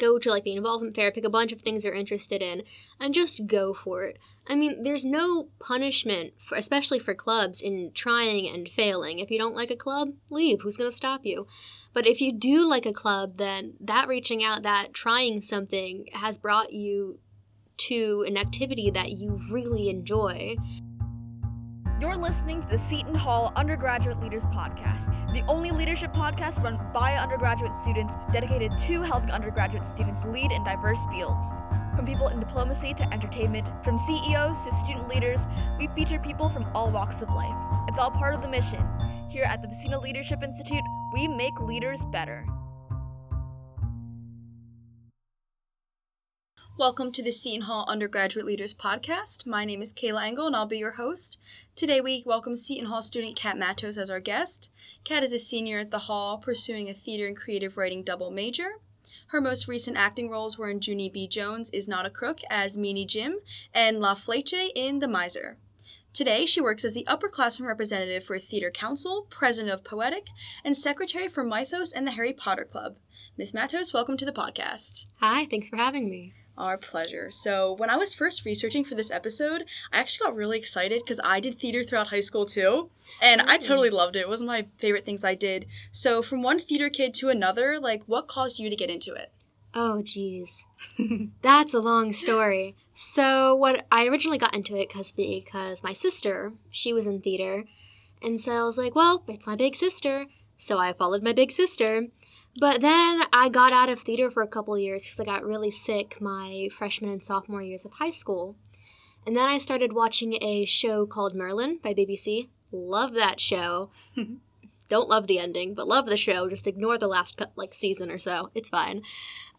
go to like the involvement fair, pick a bunch of things you're interested in, and just go for it. I mean, there's no punishment, for, especially for clubs, in trying and failing. If you don't like a club, leave. Who's going to stop you? But if you do like a club, then that reaching out, that trying something has brought you to an activity that you really enjoy. You're listening to the Seton Hall Undergraduate Leaders Podcast, the only leadership podcast run by undergraduate students dedicated to helping undergraduate students lead in diverse fields. From people in diplomacy to entertainment, from CEOs to student leaders, we feature people from all walks of life. It's all part of the mission. Here at the Buccino Leadership Institute, we make leaders better. Welcome to the Seton Hall Undergraduate Leaders Podcast. My name is Kayla Engel and I'll be your host. Today we welcome Seton Hall student Kat Matos as our guest. Kat is a senior at the Hall pursuing a theater and creative writing double major. Her most recent acting roles were in Junie B. Jones is Not a Crook as Meanie Jim and La Fleche in The Miser. Today, she works as the upperclassmen representative for Theater Council, president of Poetic, and secretary for Mythos and the Harry Potter Club. Miss Matos, welcome to the podcast. Hi, thanks for having me. Our pleasure. So, when I was first researching for this episode, I actually got really excited because I did theater throughout high school too. And I totally loved it. It was one of my favorite things I did. So, from one theater kid to another, like, what caused you to get into it? Oh, geez. That's a long story. So, what I originally got into it cause, because my sister, she was in theater. And so I was like, well, it's my big sister. So I followed my big sister. But then I got out of theater for a couple years because I got really sick my freshman and sophomore years of high school. And then I started watching a show called Merlin by BBC. Love that show. Don't love the ending, but love the show. Just ignore the last like season or so. It's fine.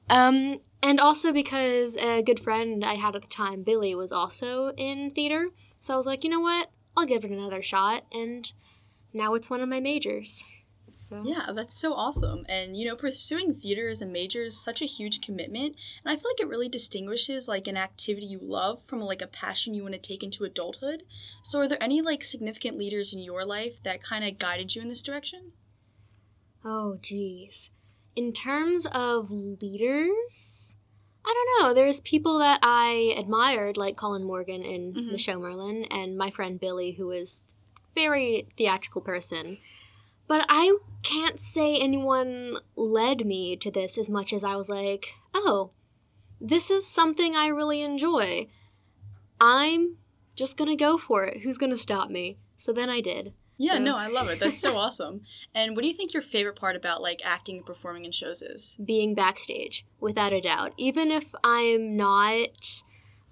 Um, and also because a good friend I had at the time, Billy, was also in theater. So I was like, you know what? I'll give it another shot. And now it's one of my majors. So Yeah, that's so awesome. And you know, pursuing theater as a major is such a huge commitment, and I feel like it really distinguishes like an activity you love from like a passion you want to take into adulthood. So are there any like significant leaders in your life that kind of guided you in this direction? Oh, geez. In terms of leaders, I don't know. There's people that I admired, like Colin Morgan in Mhm. the show Merlin, and my friend Billy, who is very theatrical person. But I can't say anyone led me to this as much as I was like, oh, this is something I really enjoy. I'm just gonna go for it. Who's gonna stop me? So then I did. Yeah, So- no, I love it. That's so awesome. And what do you think your favorite part about like acting and performing in shows is? being backstage without a doubt even if i'm not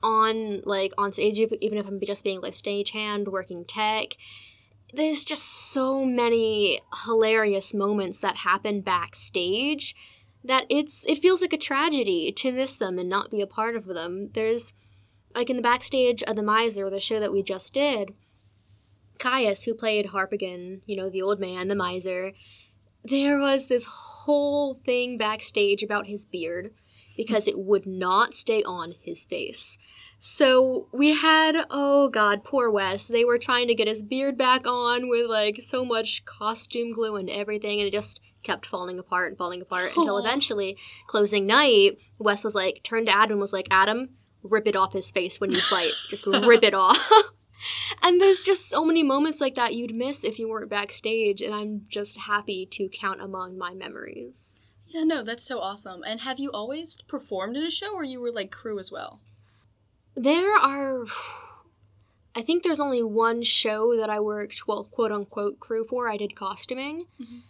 on like on stage even if i'm just being like stagehand working tech there's just so many hilarious moments that happen backstage that it's it feels like a tragedy to miss them and not be a part of them. There's like in the backstage of the miser the show that we just did caius who played harpagon you know the old man the miser there was this whole thing backstage about his beard because it would not stay on his face. So we had, oh god, poor Wes. They were trying to get his beard back on with like so much costume glue and everything, and it just kept falling apart and falling apart until eventually, closing night, Wes was like, turned to Adam and was like, Adam, rip it off his face when you fight. Just rip it off. And there's just so many moments like that you'd miss if you weren't backstage, and I'm just happy to count among my memories. Yeah, no, that's so awesome. And have you always performed in a show or you were like crew as well? There are, I think there's only one show that I worked, well, quote unquote, crew for. I did costuming. Mhm.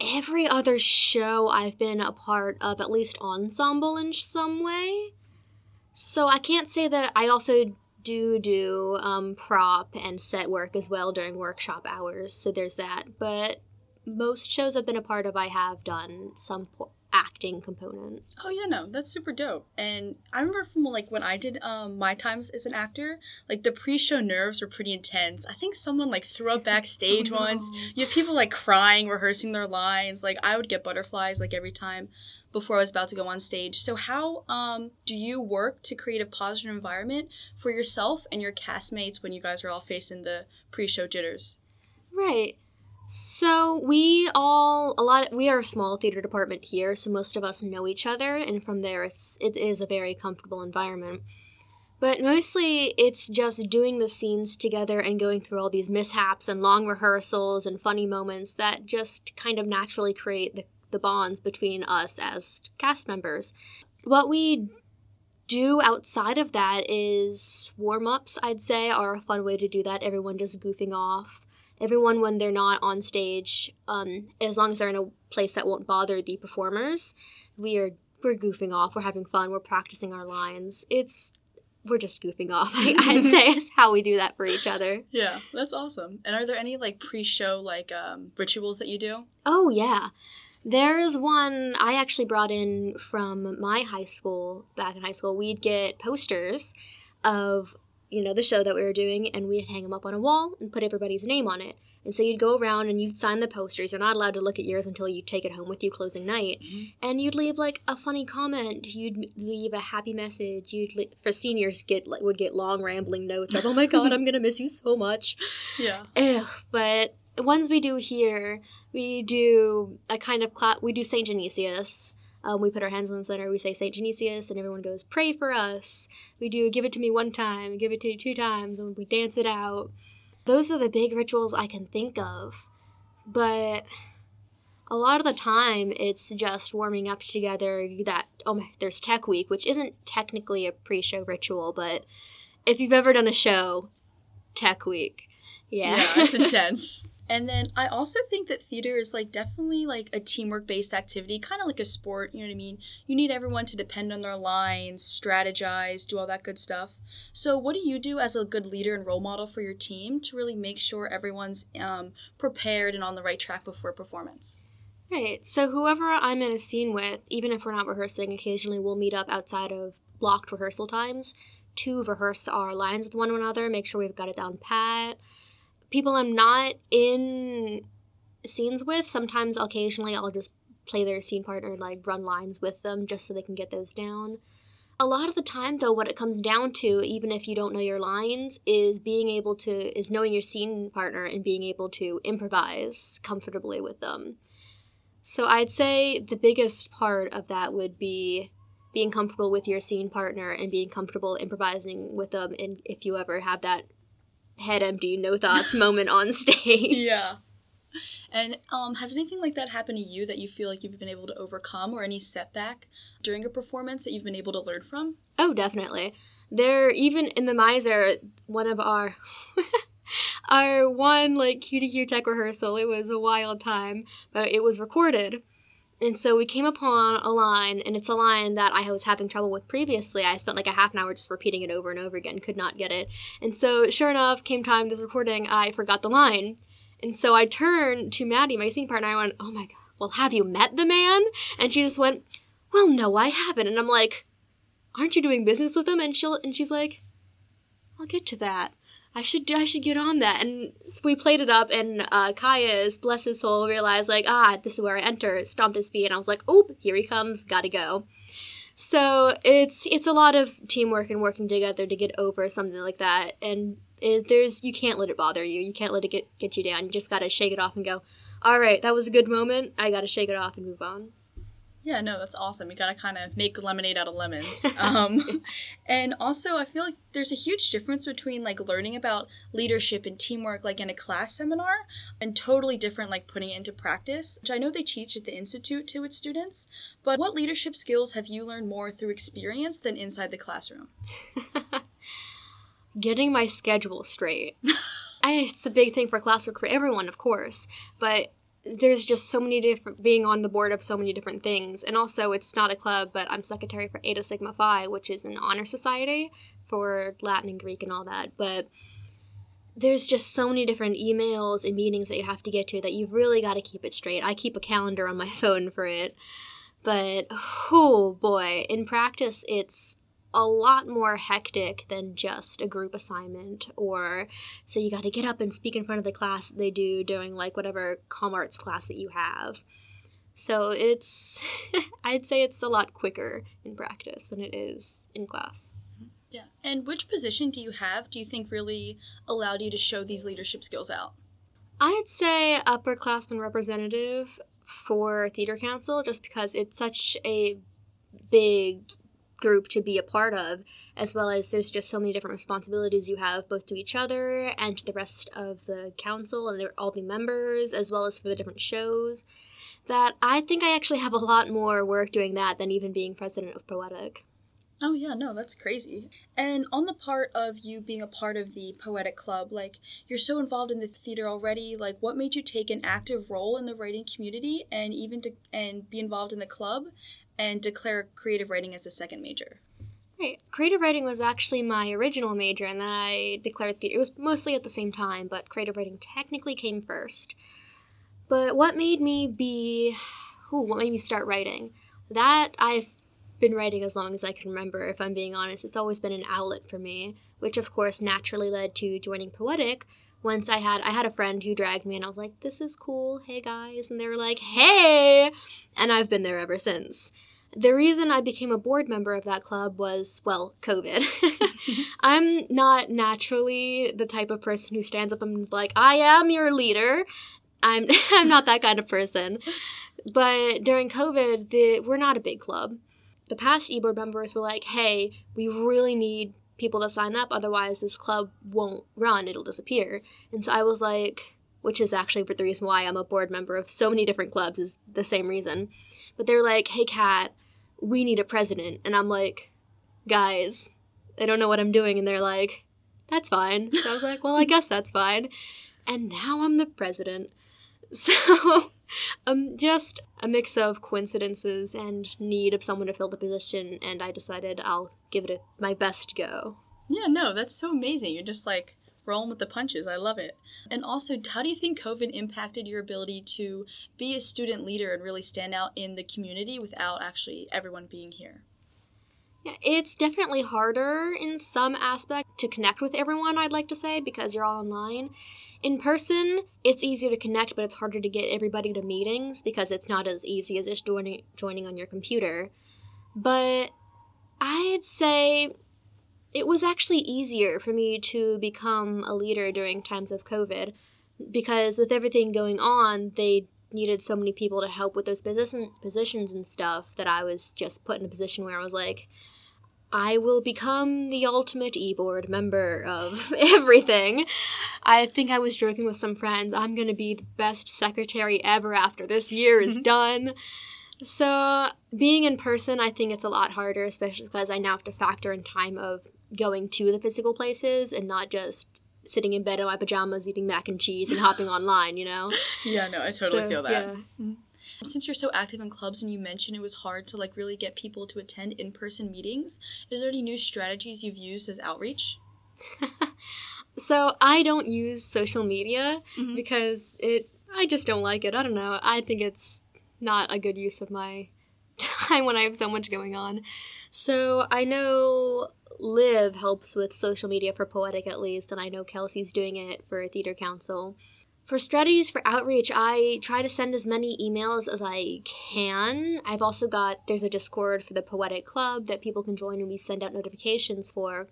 Every other show I've been a part of, at least ensemble in some way. So I can't say that I also do do um, prop and set work as well during workshop hours. So there's that. But most shows I've been a part of, I have done some po- acting component. Oh yeah, no, that's super dope. And I remember from like when I did um my times as an actor, like the pre-show nerves were pretty intense. I think someone like threw up backstage Oh, no. once. You have people like crying, rehearsing their lines. Like I would get butterflies like every time before I was about to go on stage. So how um do you work to create a positive environment for yourself and your castmates when you guys are all facing the pre-show jitters? Right. So we all a lot. We are a small theater department here, so most of us know each other, and from there, it's it is a very comfortable environment. But mostly, it's just doing the scenes together and going through all these mishaps and long rehearsals and funny moments that just kind of naturally create the, the bonds between us as cast members. What we do outside of that is warm ups, I'd say, are a fun way to do that. Everyone just goofing off. Everyone, when they're not on stage, um, as long as they're in a place that won't bother the performers, we are we're goofing off. We're having fun. We're practicing our lines. It's we're just goofing off. I, I'd say is how we do that for each other. Yeah, that's awesome. And are there any like pre-show like um, rituals that you do? Oh yeah, there's one I actually brought in from my high school. Back in high school, we'd get posters of you know the show that we were doing, and we'd hang them up on a wall and put everybody's name on it. And so you'd go around and you'd sign the posters. You're not allowed to look at yours until you take it home with you closing night. Mhm. And you'd leave like a funny comment. You'd leave a happy message. You'd le- for seniors get like would get long rambling notes of "Oh my God, I'm gonna miss you so much." Yeah. Ugh, but the ones we do here, we do a kind of class. We do Saint Genesius. Um, we put our hands on the center. We say Saint Genesius, and everyone goes, "Pray for us." We do "Give it to me one time," "Give it to you two times," and we dance it out. Those are the big rituals I can think of, but a lot of the time it's just warming up together. That oh, my, there's Tech Week, which isn't technically a pre-show ritual, but if you've ever done a show, Tech Week, yeah, Yeah, it's intense. And then I also think that theater is like definitely like a teamwork based activity, kind of like a sport, you know what I mean? You need everyone to depend on their lines, strategize, do all that good stuff. So, what do you do as a good leader and role model for your team to really make sure everyone's um, prepared and on the right track before performance? Right. So whoever I'm in a scene with, even if we're not rehearsing, occasionally we'll meet up outside of blocked rehearsal times to rehearse our lines with one another, make sure we've got it down pat. People I'm not in scenes with, sometimes occasionally I'll just play their scene partner and like run lines with them just so they can get those down. A lot of the time though what it comes down to, even if you don't know your lines, is being able to is knowing your scene partner and being able to improvise comfortably with them. So I'd say the biggest part of that would be being comfortable with your scene partner and being comfortable improvising with them and if you ever have that head empty, no thoughts moment on stage. Yeah. And um, has anything like that happened to you that you feel like you've been able to overcome or any setback during a performance that you've been able to learn from? Oh, definitely. There, even in the Miser, one of our, our one like cutie cute tech rehearsal. It was a wild time, but it was recorded, and so we came upon a line, and it's a line that I was having trouble with previously. I spent like a half an hour just repeating it over and over again, could not get it, and so sure enough, came time this recording, I forgot the line, and so I turned to Maddie, my scene partner, and I went, "Oh my god, well, have you met the man?" And she just went, "Well, no, I haven't," and I'm like aren't you doing business with him? And she'll and she's like, I'll get to that. I should I should get on that. And we played it up, and uh, Kaya's bless his soul realized like ah this is where I enter. Stomped his feet, and I was like, oop, here he comes. Gotta go. So it's it's a lot of teamwork and working together to get over something like that. And it, there's you can't let it bother you. You can't let it get get you down. You just gotta shake it off and go. All right, that was a good moment. I gotta shake it off and move on. Yeah, no, that's awesome. You gotta kind of make lemonade out of lemons. Um, and also, I feel like there's a huge difference between like learning about leadership and teamwork, like in a class seminar, and totally different like putting it into practice, which I know they teach at the institute to its students. But what leadership skills have you learned more through experience than inside the classroom? getting my schedule straight. I, it's a big thing for classwork for everyone, of course, but there's just so many different being on the board of so many different things, and also it's not a club, but I'm secretary for Eta Sigma Phi, which is an honor society for Latin and Greek and all that. But there's just so many different emails and meetings that you have to get to that you've really got to keep it straight. I keep a calendar on my phone for it. But oh boy, in practice, it's a lot more hectic than just a group assignment or so you got to get up and speak in front of the class they do during like whatever com arts class that you have so it's i'd say it's a lot quicker in practice than it is in class Yeah. And which position do you have? Do you think really allowed you to show these leadership skills out? I'd say upperclassman representative for theater council just because it's such a big group to be a part of, as well as there's just so many different responsibilities you have both to each other and to the rest of the council and all the members, as well as for the different shows, that I think I actually have a lot more work doing that than even being president of Poetic. Oh yeah, no, that's crazy. And on the part of you being a part of the poetic club, like you're so involved in the theater already, like what made you take an active role in the writing community and even to and be involved in the club and declare creative writing as a second major? Right. Creative writing was actually my original major, and then I declared theater. It was mostly at the same time, but creative writing technically came first. But what made me be, ooh, what made me start writing? That I've been writing as long as I can remember, if I'm being honest. It's always been an outlet for me, which of course naturally led to joining Poetic. Once I had I had a friend who dragged me and I was like, This is cool, hey guys and they were like, Hey and I've been there ever since. The reason I became a board member of that club was, well, COVID. I'm not naturally the type of person who stands up and is like, I am your leader. I'm I'm not that kind of person. But during COVID, the, we're not a big club the past e-board members were like, hey, we really need people to sign up, otherwise this club won't run, it'll disappear. And so I was like, which is actually for the reason why I'm a board member of so many different clubs is the same reason. But they're like, hey Kat, we need a president. And I'm like, guys, I don't know what I'm doing. And they're like, that's fine. So I was like, well, I guess that's fine. And now I'm the president. So um, just a mix of coincidences and need of someone to fill the position, and I decided I'll give it a, my best go. Yeah, no, that's so amazing. You're just like rolling with the punches. I love it. And also, how do you think COVID impacted your ability to be a student leader and really stand out in the community without actually everyone being here? Yeah, it's definitely harder in some aspect to connect with everyone, I'd like to say, because you're all online. In person, it's easier to connect, but it's harder to get everybody to meetings because it's not as easy as just joining joining on your computer. But I'd say it was actually easier for me to become a leader during times of COVID because with everything going on, they needed so many people to help with those position, positions and stuff that I was just put in a position where I was like, I will become the ultimate e-board member of everything. I think I was joking with some friends. I'm going to be the best secretary ever after this year is mm-hmm. done. So, being in person, I think it's a lot harder, especially because I now have to factor in time of going to the physical places and not just sitting in bed in my pajamas eating mac and cheese and hopping online, you know? Yeah, no, I totally So, feel that. yeah. Mm-hmm. Mm-hmm. Since you're so active in clubs and you mentioned it was hard to like really get people to attend in-person meetings, is there any new strategies you've used as outreach? So I don't use social media Mhm. because it I just don't like it. I don't know. I think it's not a good use of my time when I have so much going on. So I know Live helps with social media for Poetic at least, and I know Kelsey's doing it for Theater Council. For strategies for outreach, I try to send as many emails as I can. I've also got there's a Discord for the Poetic Club that people can join and we send out notifications for.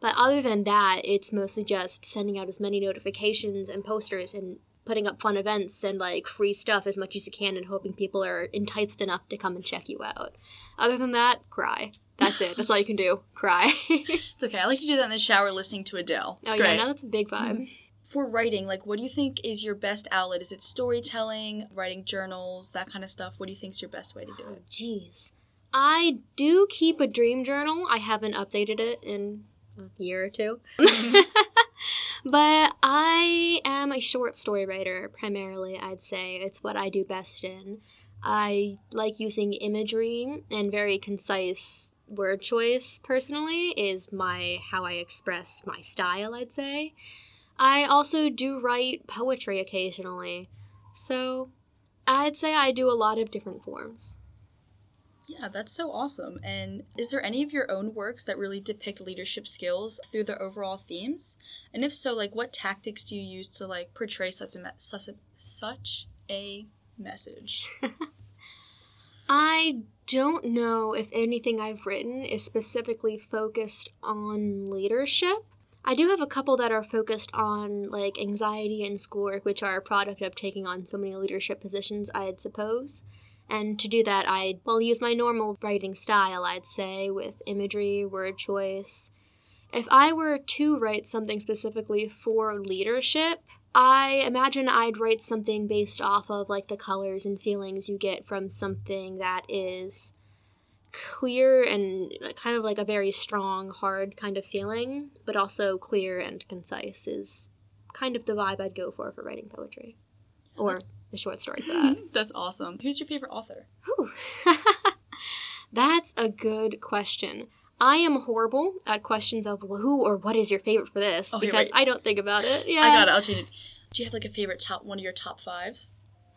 But other than that, it's mostly just sending out as many notifications and posters and putting up fun events and like free stuff as much as you can and hoping people are enticed enough to come and check you out. Other than that, cry. That's it. That's all you can do. Cry. It's okay. I like to do that in the shower listening to Adele. It's oh great. yeah, no, that's a big vibe. For writing, like what do you think is your best outlet? Is it storytelling, writing journals, that kind of stuff? What do you think is your best way to do it? Oh, Jeez. I do keep a dream journal. I haven't updated it in a year or 2 but I am a short story writer primarily, I'd say. It's what I do best in. I like using imagery and very concise word choice personally is my how I express my style, I'd say. I also do write poetry occasionally. So, I'd say I do a lot of different forms. Yeah, that's so awesome. And is there any of your own works that really depict leadership skills through the overall themes? And if so, like what tactics do you use to like portray such a me- such a, such a message? I don't know if anything I've written is specifically focused on leadership. I do have a couple that are focused on like anxiety and schoolwork, which are a product of taking on so many leadership positions, I'd suppose. And to do that, I'd well use my normal writing style, I'd say, with imagery, word choice. If I were to write something specifically for leadership, I imagine I'd write something based off of like the colors and feelings you get from something that is clear and kind of like a very strong, hard kind of feeling, but also clear and concise is kind of the vibe I'd go for for writing poetry. Or a short story for that. That's awesome. Who's your favorite author? That's a good question. I am horrible at questions of who or what is your favorite for this Oh, because right. I don't think about it. Yeah, I got it. I'll change it. Do you have like a favorite top one of your top five?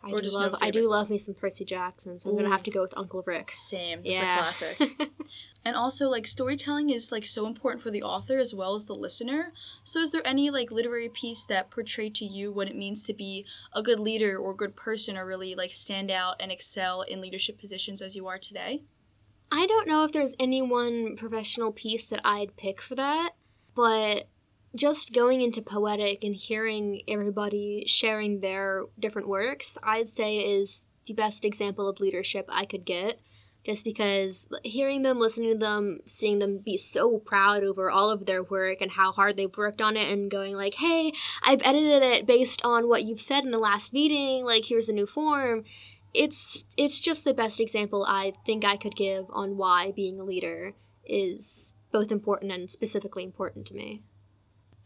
I Or do just no love. I do love me some Percy Jackson, so I'm gonna have to go with Uncle Rick. Same. That's Yeah. a classic. and also like storytelling is like so important for the author as well as the listener. So is there any like literary piece that portrayed to you what it means to be a good leader or good person or really like stand out and excel in leadership positions as you are today? I don't know if there's any one professional piece that I'd pick for that, but just going into poetic and hearing everybody sharing their different works, I'd say is the best example of leadership I could get. Just because hearing them, listening to them, seeing them be so proud over all of their work and how hard they've worked on it, and going like, "Hey, I've edited it based on what you've said in the last meeting. Like, here's the new form." it's it's just the best example I think I could give on why being a leader is both important and specifically important to me.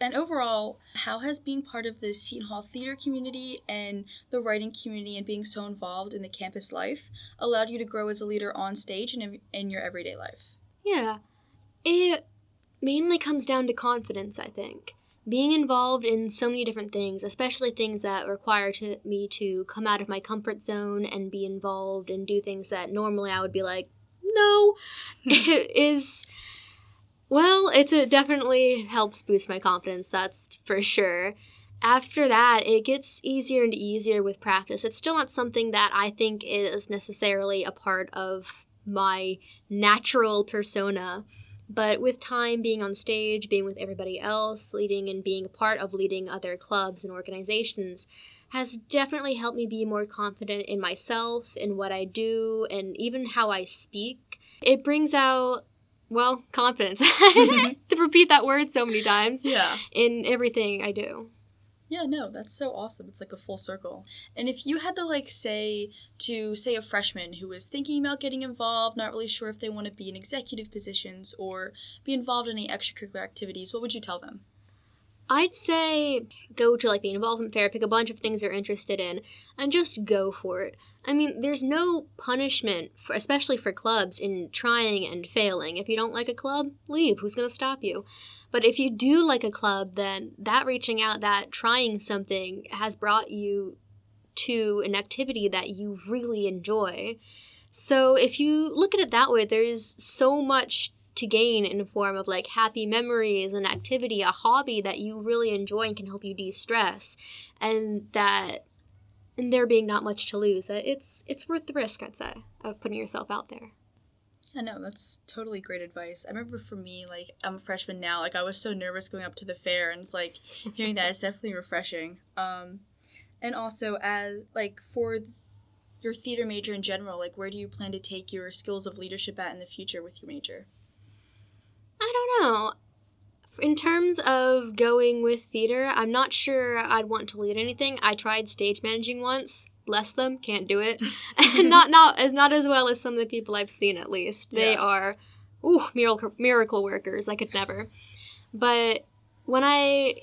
And overall, how has being part of the Seton Hall theater community and the writing community and being so involved in the campus life allowed you to grow as a leader on stage and in- your everyday life? Yeah. It mainly comes down to confidence, I think. Being involved in so many different things, especially things that require to, me to come out of my comfort zone and be involved and do things that normally I would be like, no, is well, it uh, definitely helps boost my confidence, that's for sure. After that, it gets easier and easier with practice. It's still not something that I think is necessarily a part of my natural persona. But with time being on stage, being with everybody else, leading and being a part of leading other clubs and organizations has definitely helped me be more confident in myself, in what I do, and even how I speak. It brings out, well, confidence. Mm-hmm. to repeat that word so many times Yeah. in everything I do. Yeah, no, that's so awesome. It's like a full circle. And if you had to like say to say a freshman who is thinking about getting involved, not really sure if they want to be in executive positions or be involved in any extracurricular activities, what would you tell them? I'd say go to like the involvement fair, pick a bunch of things you're interested in, and just go for it. I mean, there's no punishment, for, especially for clubs, in trying and failing. If you don't like a club, leave. Who's going to stop you? But if you do like a club, then that reaching out, that trying something has brought you to an activity that you really enjoy. So if you look at it that way, there's so much to gain in the form of like happy memories, an activity, a hobby that you really enjoy and can help you de-stress, and that and there being not much to lose, that it's it's worth the risk, I'd say, of putting yourself out there. Yeah, no, that's totally great advice. I remember for me, like, I'm a freshman now, like, I was so nervous going up to the fair, and it's like, hearing that is definitely refreshing. Um, and also, as, like, for your theater major in general, like, where do you plan to take your skills of leadership at in the future with your major? I don't know. In terms of going with theater, I'm not sure I'd want to lead anything. I tried stage managing once. Bless them, can't do it. not not as not as well as some of the people I've seen at least. They Yeah. are ooh, miracle miracle workers. I could never. But when I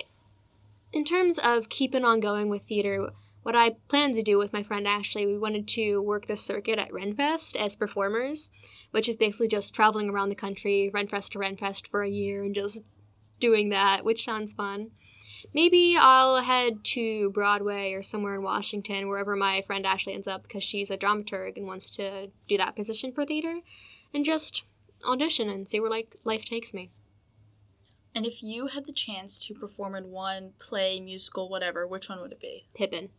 in terms of keeping on going with theater, what I planned to do with my friend Ashley, we wanted to work the circuit at Renfest as performers, which is basically just traveling around the country, Renfest to Renfest for a year and just doing that, which sounds fun. Maybe I'll head to Broadway or somewhere in Washington, wherever my friend Ashley ends up, because she's a dramaturg and wants to do that position for theater, and just audition and see where like life takes me. And if you had the chance to perform in one play, musical, whatever, which one would it be? Pippin.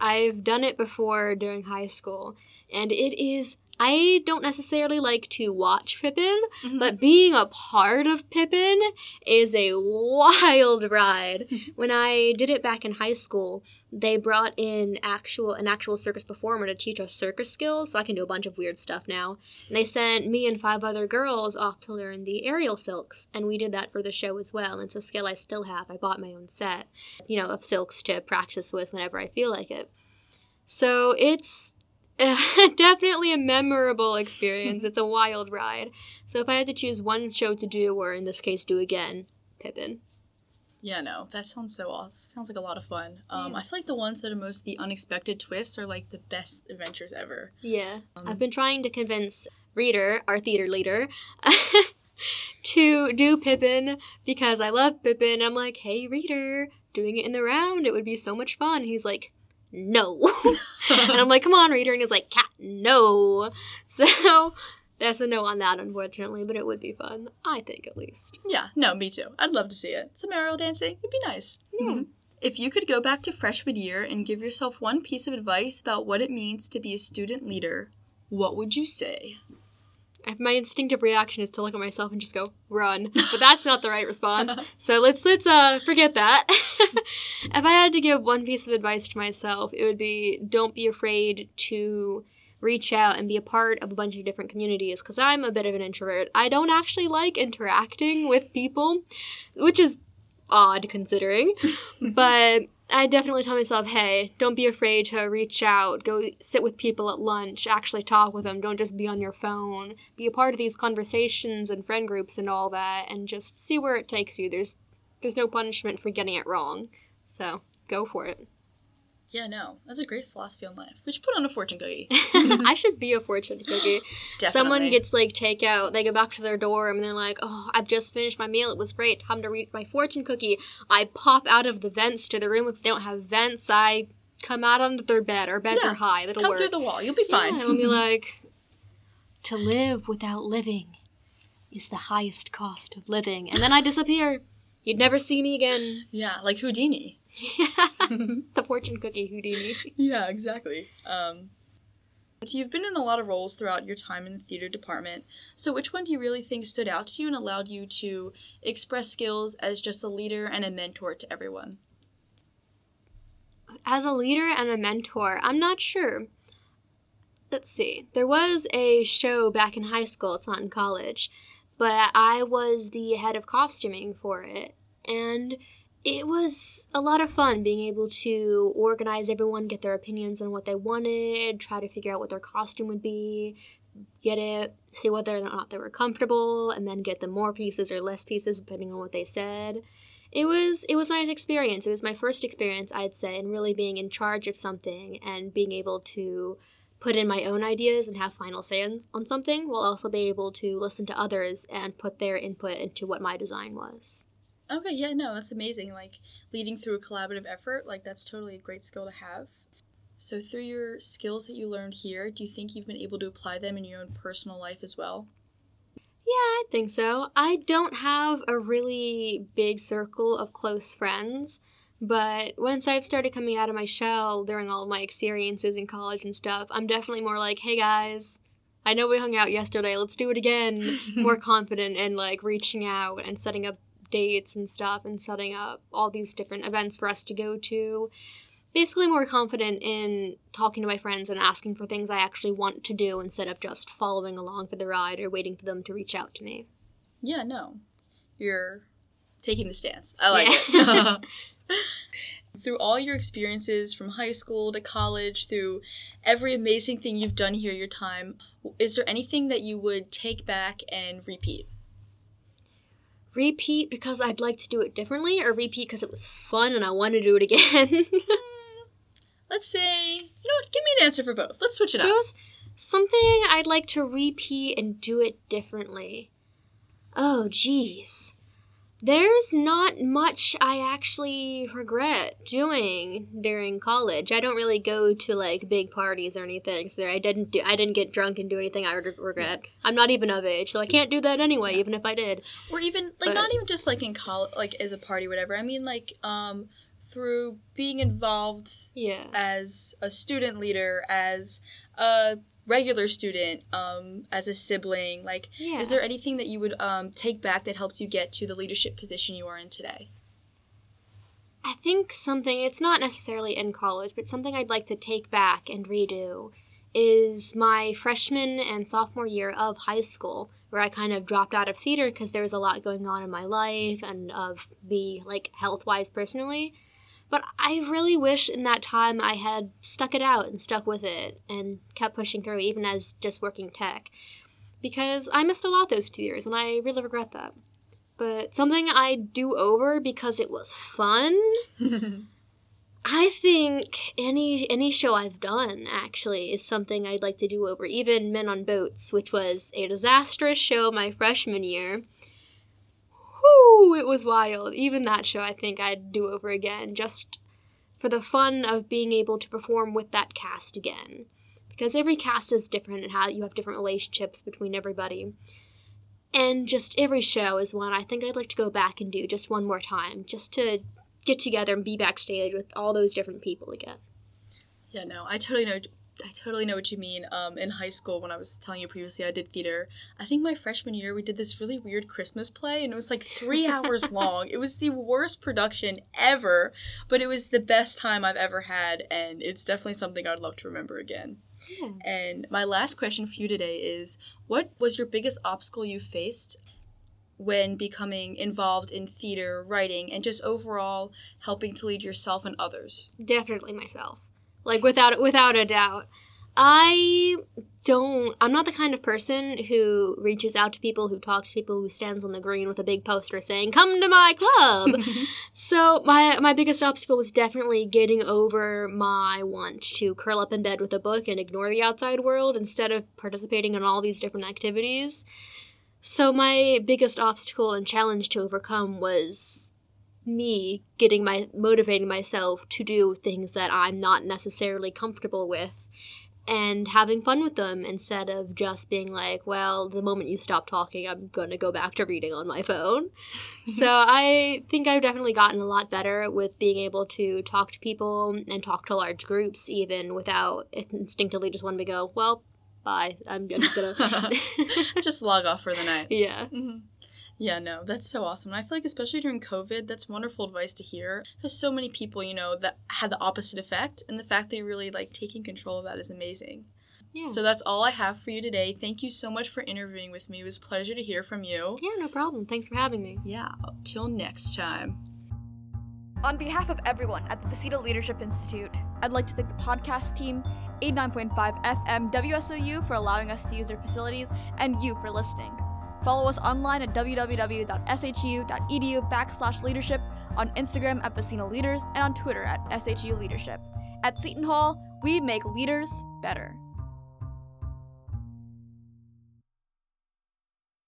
I've done it before during high school, and it is I don't necessarily like to watch Pippin, Mhm. but being a part of Pippin is a wild ride. when I did it back in high school, they brought in actual an actual circus performer to teach us circus skills, so I can do a bunch of weird stuff now. And they sent me and five other girls off to learn the aerial silks, and we did that for the show as well. And it's a skill I still have. I bought my own set, you know, of silks to practice with whenever I feel like it. So it's definitely a memorable experience. It's a wild ride. So if I had to choose one show to do, or in this case, do again, Pippin. Yeah, no, that sounds so awesome. Sounds like a lot of fun. Um, Yeah. I feel like the ones that are most the unexpected twists are like the best adventures ever. Yeah. Um, I've been trying to convince Reader, our theater leader, to do Pippin because I love Pippin. I'm like, hey, Reader, doing it in the round, it would be so much fun. He's like, no. and I'm like, come on, Reader. And he's like, Kat, no. So that's a no on that, unfortunately, but it would be fun. I think, at least. yeah, no, me too. I'd love to see it. Some aerial dancing would be nice. Yeah. Mm-hmm. If you could go back to freshman year and give yourself one piece of advice about what it means to be a student leader, what would you say? My instinctive reaction is to look at myself and just go run, but that's not the right response. So let's let's uh forget that. if I had to give one piece of advice to myself, it would be don't be afraid to reach out and be a part of a bunch of different communities because I'm a bit of an introvert. I don't actually like interacting with people, which is odd considering, but I definitely tell myself, hey, don't be afraid to reach out, go sit with people at lunch, actually talk with them, don't just be on your phone. Be a part of these conversations and friend groups and all that and just see where it takes you. There's there's no punishment for getting it wrong. So, go for it. Yeah, no, that's a great philosophy on life. We should put on a fortune cookie. I should be a fortune cookie. Definitely. Someone gets like takeout, they go back to their dorm and they're like, "Oh, I've just finished my meal. It was great. Time to read my fortune cookie." I pop out of the vents to the room. If they don't have vents, I come out onto their bed. Our beds Yeah. are high. That'll come work. through the wall. You'll be fine. Yeah, and I'll be like, "To live without living is the highest cost of living," and then I disappear. You'd never see me again. yeah, like Houdini. the fortune cookie Houdini. yeah, exactly. Um, you've been in a lot of roles throughout your time in the theater department. So, which one do you really think stood out to you and allowed you to express skills as just a leader and a mentor to everyone? as a leader and a mentor, I'm not sure. Let's see. There was a show back in high school, it's not in college, but I was the head of costuming for it. And it was a lot of fun being able to organize everyone, get their opinions on what they wanted, try to figure out what their costume would be, get it, see whether or not they were comfortable, and then get them more pieces or less pieces depending on what they said it was it was a nice experience. It was my first experience, I'd say, in really being in charge of something and being able to put in my own ideas and have final say on, on something, while also be able to listen to others and put their input into what my design was. Okay, yeah, no, that's amazing. Like leading through a collaborative effort, like that's totally a great skill to have. So, through your skills that you learned here, do you think you've been able to apply them in your own personal life as well? Yeah, I think so. I don't have a really big circle of close friends, but once I've started coming out of my shell during all of my experiences in college and stuff, I'm definitely more like, hey guys, I know we hung out yesterday, let's do it again. more confident in like reaching out and setting up dates and stuff and setting up all these different events for us to go to. Basically, more confident in talking to my friends and asking for things I actually want to do instead of just following along for the ride or waiting for them to reach out to me. Yeah, no. You're taking the stance. I like Yeah. it. through all your experiences from high school to college, through every amazing thing you've done here your time, is there anything that you would take back and repeat? Repeat because I'd like to do it differently, or repeat because it was fun and I want to do it again? Let's say, you know what, give me an answer for both. Let's switch it up. Both something I'd like to repeat and do it differently. Oh, jeez. There's not much I actually regret doing during college. I don't really go to like big parties or anything, so I didn't do. I didn't get drunk and do anything I would regret. I'm not even of age, so I can't do that anyway, even if I did. Or even like But- not even just like in college, like as a party, whatever. I mean, like um, through being involved Yeah. as a student leader, as a regular student, um, as a sibling, like, Yeah. is there anything that you would um, take back that helped you get to the leadership position you are in today? I think something, it's not necessarily in college, but something I'd like to take back and redo is my freshman and sophomore year of high school, where I kind of dropped out of theater because there was a lot going on in my life and of me, like, health wise personally. But I really wish in that time I had stuck it out and stuck with it and kept pushing through, even as just working tech. Because I missed a lot those two years, and I really regret that. But something I'd do over because it was fun I think any any show I've done actually is something I'd like to do over. Even Men on Boats, which was a disastrous show my freshman year. It was wild. Even that show I think I'd do over again, just for the fun of being able to perform with that cast again. Because every cast is different and how you have different relationships between everybody. And just every show is one I think I'd like to go back and do just one more time, just to get together and be backstage with all those different people again. Yeah, no, I totally know. I totally know what you mean. Um, in high school, when I was telling you previously, I did theater. I think my freshman year we did this really weird Christmas play, and it was like three hours long. It was the worst production ever, but it was the best time I've ever had, and it's definitely something I'd love to remember again. Yeah. And my last question for you today is: What was your biggest obstacle you faced when becoming involved in theater, writing, and just overall helping to lead yourself and others? Definitely myself. Like without without a doubt. I don't I'm not the kind of person who reaches out to people, who talks to people, who stands on the green with a big poster saying, "Come to my club." so, my my biggest obstacle was definitely getting over my want to curl up in bed with a book and ignore the outside world instead of participating in all these different activities. So my biggest obstacle and challenge to overcome was me getting my motivating myself to do things that I'm not necessarily comfortable with and having fun with them instead of just being like, well, the moment you stop talking, I'm going to go back to reading on my phone. so I think I've definitely gotten a lot better with being able to talk to people and talk to large groups even without instinctively just wanting to go, well, bye. I'm just going to just log off for the night. Yeah. Mm-hmm. Yeah, no, that's so awesome. And I feel like, especially during COVID, that's wonderful advice to hear. Because so many people, you know, that had the opposite effect. And the fact that you're really like taking control of that is amazing. Yeah. So that's all I have for you today. Thank you so much for interviewing with me. It was a pleasure to hear from you. yeah, no problem. Thanks for having me. Yeah, till next time. On behalf of everyone at the Buccino Leadership Institute, I'd like to thank the podcast team, 89.5 FM WSOU for allowing us to use their facilities, and you for listening. Follow us online at www.shu.edu backslash leadership, on Instagram at Buccino Leaders, and on Twitter at SHU Leadership. At Seton Hall, we make leaders better.